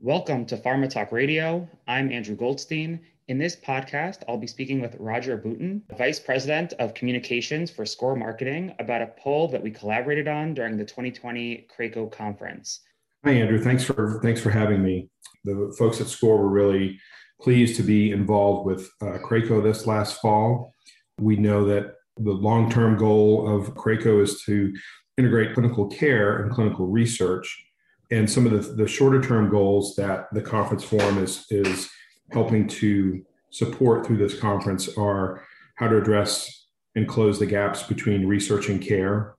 Welcome to Pharma Talk Radio. I'm Andrew Goldstein. In this podcast, I'll be speaking with Roger Boutin, Vice President of Communications for SCORR Marketing, about a poll that we collaborated on during the 2020 CRAACO conference. Hi, Andrew. Thanks for thanks for having me. The folks at SCORR were really pleased to be involved with uh, CRAACO this last fall. We know that the long-term goal of CRAACO is to integrate clinical care and clinical research and some of the, the shorter term goals that the conference forum is, is helping to support through this conference are how to address and close the gaps between research and care,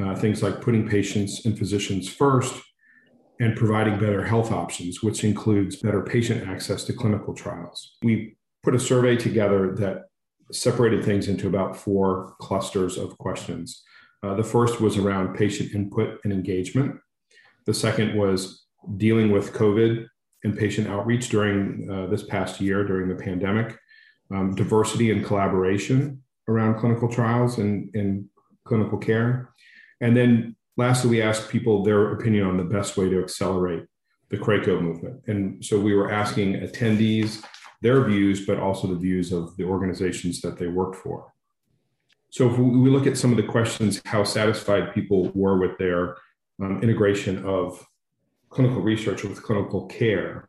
uh, things like putting patients and physicians first, and providing better health options, which includes better patient access to clinical trials. We put a survey together that separated things into about four clusters of questions. Uh, the first was around patient input and engagement. The second was dealing with COVID and patient outreach during uh, this past year during the pandemic, um, diversity and collaboration around clinical trials and, and clinical care. And then lastly, we asked people their opinion on the best way to accelerate the CRAACO movement. And so we were asking attendees their views, but also the views of the organizations that they worked for. So if we look at some of the questions, how satisfied people were with their um, integration of clinical research with clinical care,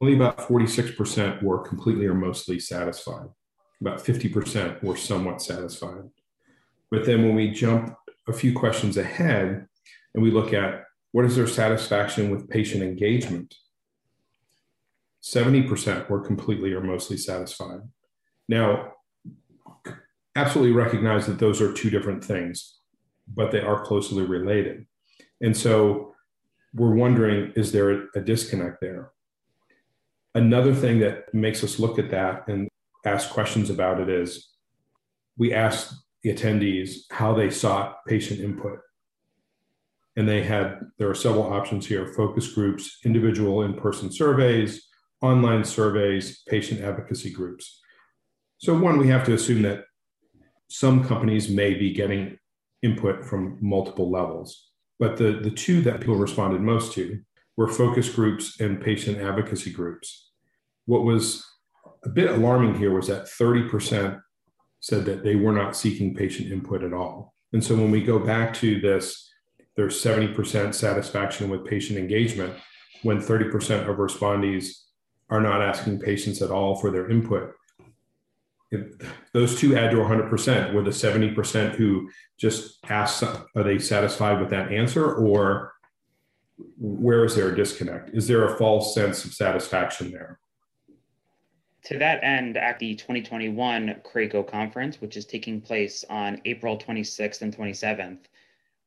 only about 46% were completely or mostly satisfied. About 50% were somewhat satisfied. But then when we jump a few questions ahead and we look at what is their satisfaction with patient engagement, 70% were completely or mostly satisfied. Now, absolutely recognize that those are two different things, but they are closely related. And so we're wondering is there a disconnect there? Another thing that makes us look at that and ask questions about it is we asked the attendees how they sought patient input. And they had, there are several options here focus groups, individual in person surveys, online surveys, patient advocacy groups. So, one, we have to assume that some companies may be getting input from multiple levels. But the, the two that people responded most to were focus groups and patient advocacy groups. What was a bit alarming here was that 30% said that they were not seeking patient input at all. And so when we go back to this, there's 70% satisfaction with patient engagement when 30% of respondees are not asking patients at all for their input those two add to 100% with the 70% who just ask are they satisfied with that answer? Or where is there a disconnect? Is there a false sense of satisfaction there? To that end at the 2021 CRAACO conference which is taking place on april 26th and 27th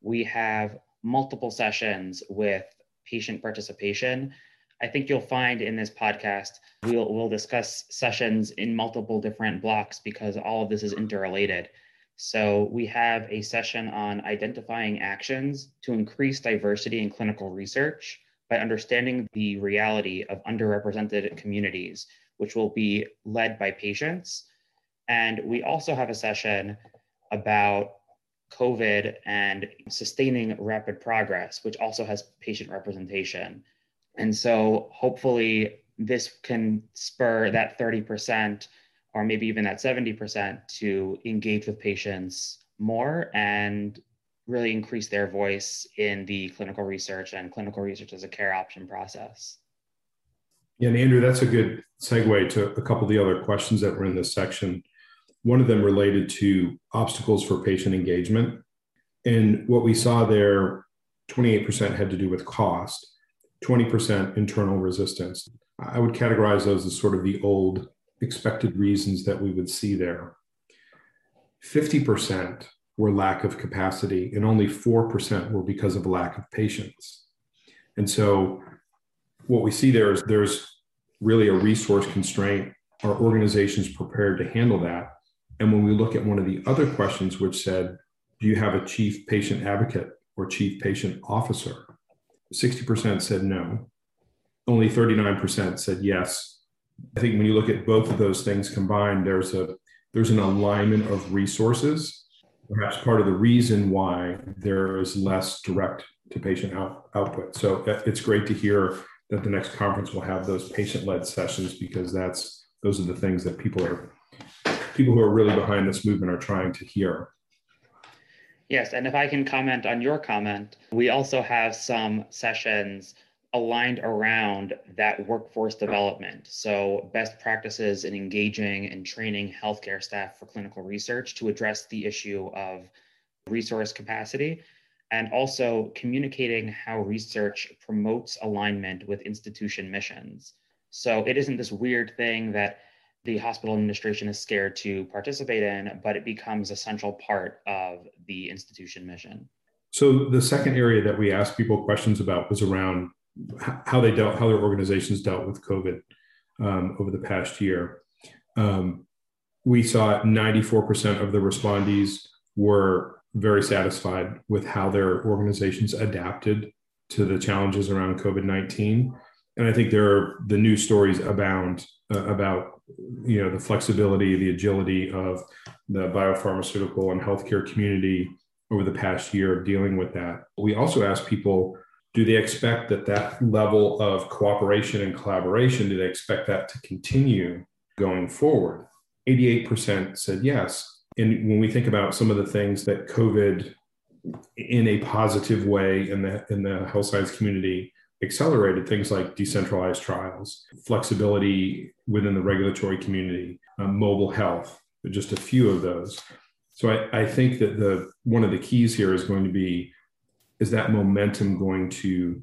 we have multiple sessions with patient participation I think you'll find in this podcast, we'll, we'll discuss sessions in multiple different blocks because all of this is interrelated. So we have a session on identifying actions to increase diversity in clinical research by understanding the reality of underrepresented communities, which will be led by patients. And we also have a session about COVID and sustaining rapid progress, which also has patient representation. And so hopefully this can spur that 30% or maybe even that 70% to engage with patients more and really increase their voice in the clinical research and clinical research as a care option process. Yeah, and Andrew, that's a good segue to a couple of the other questions that were in this section. One of them related to obstacles for patient engagement. And what we saw there, 28% had to do with cost. 20% internal resistance. I would categorize those as sort of the old expected reasons that we would see there. 50% were lack of capacity, and only 4% were because of lack of patience. And so, what we see there is there's really a resource constraint. Are organizations prepared to handle that? And when we look at one of the other questions, which said, Do you have a chief patient advocate or chief patient officer? 60% said no. Only 39% said yes. I think when you look at both of those things combined, there's a there's an alignment of resources. Perhaps part of the reason why there is less direct to patient out, output. So uh, it's great to hear that the next conference will have those patient-led sessions because that's those are the things that people are people who are really behind this movement are trying to hear. Yes, and if I can comment on your comment, we also have some sessions aligned around that workforce development. So, best practices in engaging and training healthcare staff for clinical research to address the issue of resource capacity, and also communicating how research promotes alignment with institution missions. So, it isn't this weird thing that the hospital administration is scared to participate in, but it becomes a central part of the institution mission. So the second area that we asked people questions about was around how they dealt, how their organizations dealt with COVID um, over the past year. Um, we saw 94% of the respondees were very satisfied with how their organizations adapted to the challenges around COVID 19. And I think there are the news stories abound uh, about you know the flexibility, the agility of the biopharmaceutical and healthcare community over the past year of dealing with that. We also asked people, do they expect that that level of cooperation and collaboration, do they expect that to continue going forward? 88% said yes. And when we think about some of the things that COVID in a positive way in the in the health science community accelerated things like decentralized trials, flexibility within the regulatory community, um, mobile health, just a few of those. So I, I think that the one of the keys here is going to be is that momentum going to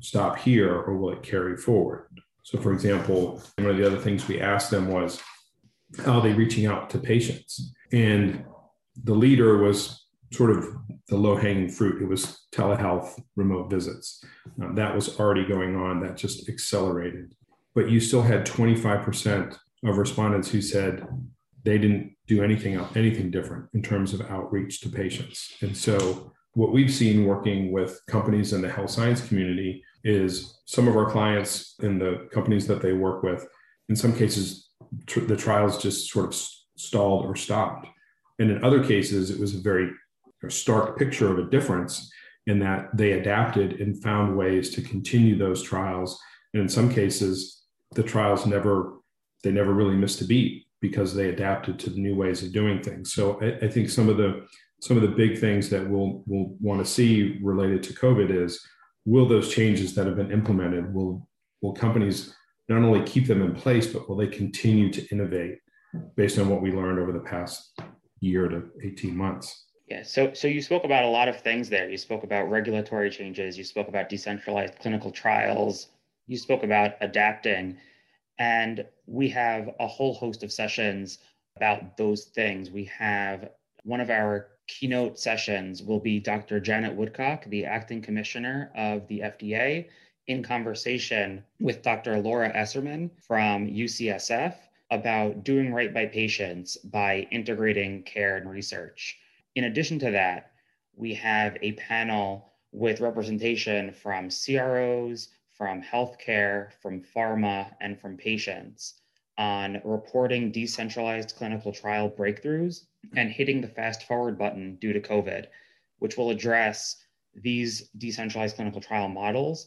stop here or will it carry forward? So, for example, one of the other things we asked them was how are they reaching out to patients? And the leader was sort of the low hanging fruit. It was telehealth, remote visits. Um, that was already going on, that just accelerated. But you still had 25% of respondents who said they didn't do anything anything different in terms of outreach to patients. And so what we've seen working with companies in the health science community is some of our clients in the companies that they work with, in some cases, tr- the trials just sort of stalled or stopped. And in other cases, it was a very stark picture of a difference in that they adapted and found ways to continue those trials. And in some cases, the trials never they never really missed a beat because they adapted to the new ways of doing things. So I, I think some of the some of the big things that we'll we'll want to see related to COVID is will those changes that have been implemented will will companies not only keep them in place but will they continue to innovate based on what we learned over the past year to 18 months yeah, so so you spoke about a lot of things there. You spoke about regulatory changes, you spoke about decentralized clinical trials, you spoke about adapting, and we have a whole host of sessions about those things. We have one of our keynote sessions will be Dr. Janet Woodcock, the acting commissioner of the FDA, in conversation with Dr. Laura Esserman from UCSF about doing right by patients by integrating care and research. In addition to that, we have a panel with representation from CROs, from healthcare, from pharma, and from patients on reporting decentralized clinical trial breakthroughs and hitting the fast forward button due to COVID, which will address these decentralized clinical trial models,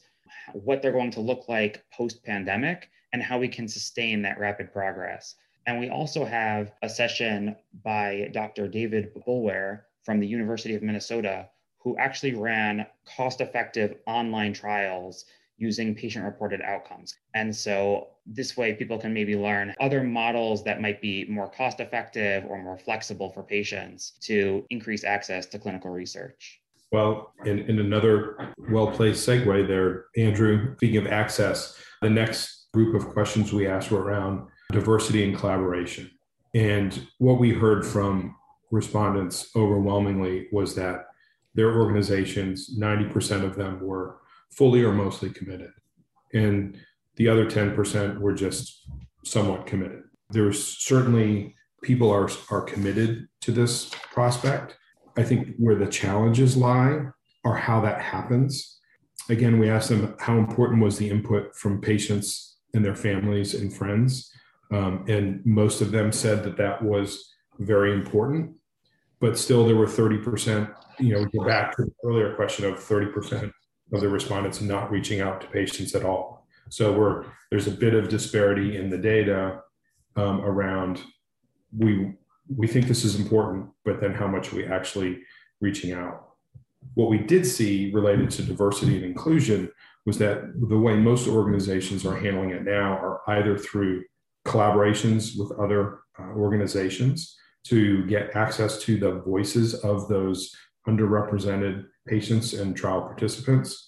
what they're going to look like post pandemic, and how we can sustain that rapid progress. And we also have a session by Dr. David Boulware from the University of Minnesota, who actually ran cost effective online trials using patient reported outcomes. And so this way, people can maybe learn other models that might be more cost effective or more flexible for patients to increase access to clinical research. Well, in, in another well placed segue there, Andrew, speaking of access, the next group of questions we asked were around diversity and collaboration. And what we heard from respondents overwhelmingly was that their organizations, 90% of them were fully or mostly committed. And the other 10% were just somewhat committed. There's certainly people are, are committed to this prospect. I think where the challenges lie are how that happens. Again, we asked them how important was the input from patients and their families and friends. Um, and most of them said that that was very important. But still, there were 30%, you know, we go back to the earlier question of 30% of the respondents not reaching out to patients at all. So we're there's a bit of disparity in the data um, around we we think this is important, but then how much are we actually reaching out? What we did see related to diversity and inclusion was that the way most organizations are handling it now are either through collaborations with other uh, organizations to get access to the voices of those underrepresented patients and trial participants.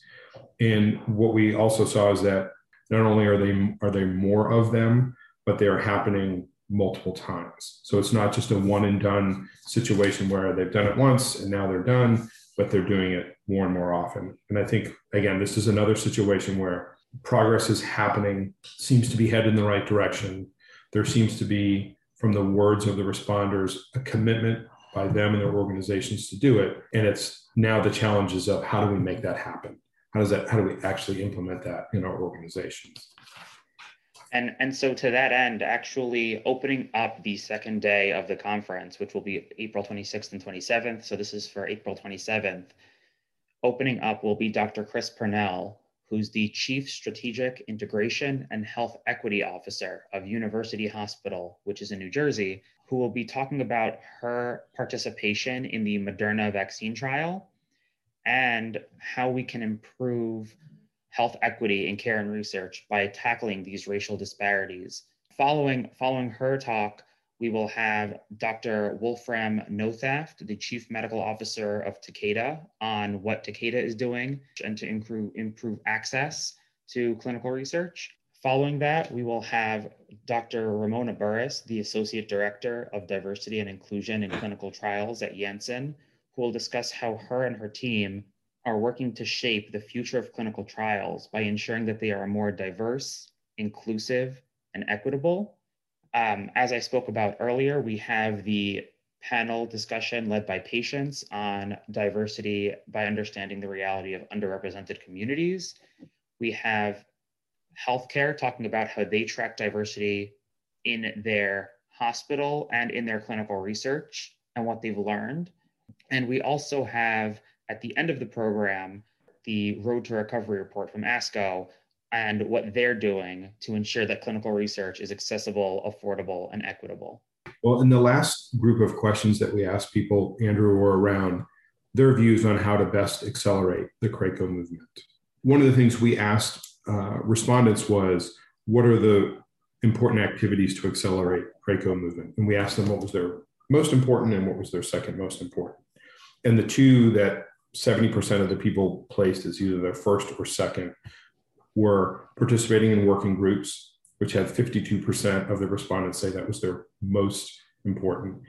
And what we also saw is that not only are they are they more of them, but they are happening multiple times. So it's not just a one and done situation where they've done it once and now they're done, but they're doing it more and more often. And I think again, this is another situation where progress is happening, seems to be headed in the right direction. There seems to be, from the words of the responders, a commitment by them and their organizations to do it. And it's now the challenges of how do we make that happen? How does that, how do we actually implement that in our organizations? And, and so to that end, actually opening up the second day of the conference, which will be April 26th and 27th. So this is for April 27th. Opening up will be Dr. Chris Purnell, who's the Chief Strategic Integration and Health Equity Officer of University Hospital, which is in New Jersey, who will be talking about her participation in the Moderna vaccine trial and how we can improve health equity in care and research by tackling these racial disparities. Following, following her talk, we will have Dr. Wolfram Nothaft, the Chief Medical Officer of Takeda, on what Takeda is doing and to improve, improve access to clinical research. Following that, we will have Dr. Ramona Burris, the Associate Director of Diversity and Inclusion in Clinical Trials at Janssen, who will discuss how her and her team are working to shape the future of clinical trials by ensuring that they are more diverse, inclusive, and equitable um, as I spoke about earlier, we have the panel discussion led by patients on diversity by understanding the reality of underrepresented communities. We have healthcare talking about how they track diversity in their hospital and in their clinical research and what they've learned. And we also have at the end of the program the Road to Recovery report from ASCO and what they're doing to ensure that clinical research is accessible, affordable, and equitable. Well, in the last group of questions that we asked people, Andrew, were around their views on how to best accelerate the CRAACO movement. One of the things we asked uh, respondents was, what are the important activities to accelerate CRAACO movement? And we asked them what was their most important and what was their second most important. And the two that 70% of the people placed as either their first or second were participating in working groups, which had 52% of the respondents say that was their most important.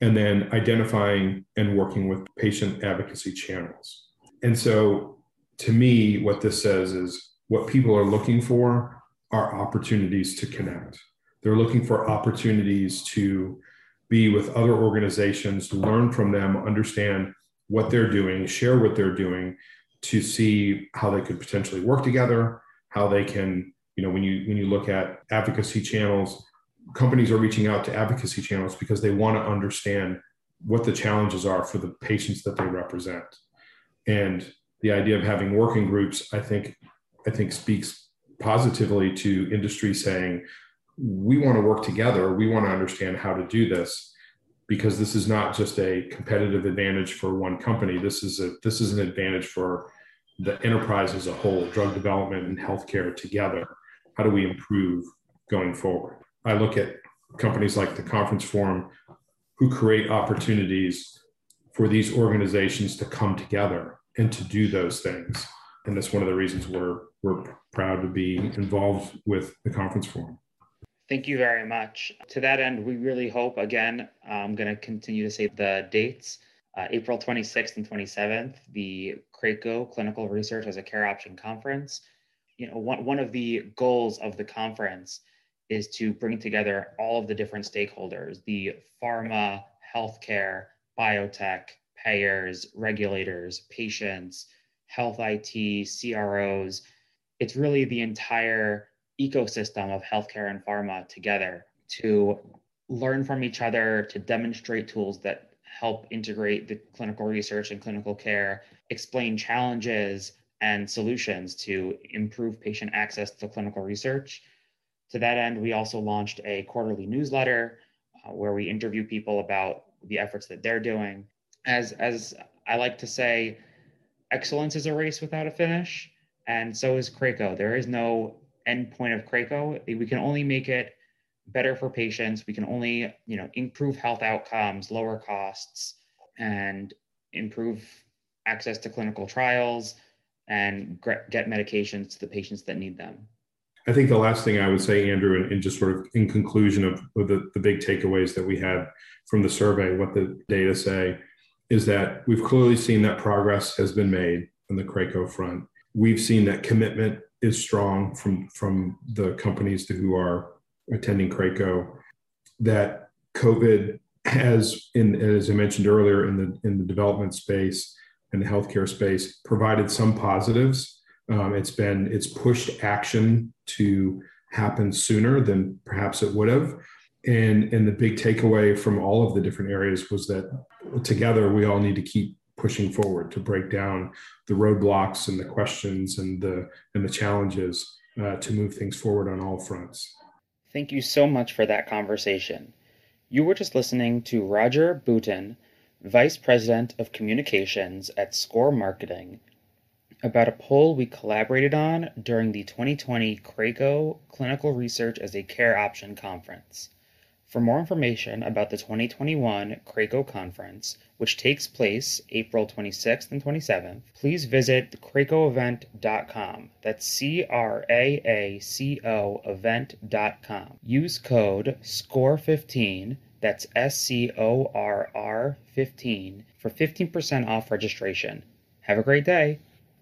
And then identifying and working with patient advocacy channels. And so, to me, what this says is what people are looking for are opportunities to connect. They're looking for opportunities to be with other organizations, learn from them, understand what they're doing, share what they're doing, to see how they could potentially work together, how they can, you know, when you when you look at advocacy channels, companies are reaching out to advocacy channels because they want to understand what the challenges are for the patients that they represent. And the idea of having working groups, I think, I think speaks positively to industry saying, we want to work together. We want to understand how to do this because this is not just a competitive advantage for one company. This is a this is an advantage for the enterprise as a whole, drug development and healthcare together. How do we improve going forward? I look at companies like the Conference Forum who create opportunities for these organizations to come together and to do those things. And that's one of the reasons we're, we're proud to be involved with the Conference Forum. Thank you very much. To that end, we really hope, again, I'm going to continue to say the dates uh, April 26th and 27th, the CRAACO Clinical Research as a Care Option Conference. You know, one, one of the goals of the conference is to bring together all of the different stakeholders, the pharma, healthcare, biotech, payers, regulators, patients, health IT, CROs. It's really the entire ecosystem of healthcare and pharma together to learn from each other, to demonstrate tools that help integrate the clinical research and clinical care, explain challenges, and solutions to improve patient access to clinical research. To that end, we also launched a quarterly newsletter uh, where we interview people about the efforts that they're doing. As, as I like to say, excellence is a race without a finish, and so is CRAACO. There is no end point of CRAACO. We can only make it better for patients. We can only, you know, improve health outcomes, lower costs, and improve access to clinical trials and get medications to the patients that need them. I think the last thing I would say, Andrew, and, just sort of in conclusion of, the, the big takeaways that we had from the survey, what the data say, is that we've clearly seen that progress has been made on the CRAACO front. We've seen that commitment is strong from, from the companies to who are attending CRAACO, that COVID has, in, as I mentioned earlier, in the, in the development space and the healthcare space, provided some positives. Um, it's been, it's pushed action to happen sooner than perhaps it would have. And, and the big takeaway from all of the different areas was that together we all need to keep pushing forward to break down the roadblocks and the questions and the and the challenges uh, to move things forward on all fronts. Thank you so much for that conversation. You were just listening to Roger Boutin, Vice President of Communications at SCORR Marketing, about a poll we collaborated on during the 2020 CRAACO Clinical Research as a Care Option Conference. For more information about the 2021 CRAACO Conference, which takes place April 26th and 27th, please visit craacoevent.com. That's C R A A C O event.com. Use code SCORR15, that's S C O R R 15, for 15% off registration. Have a great day.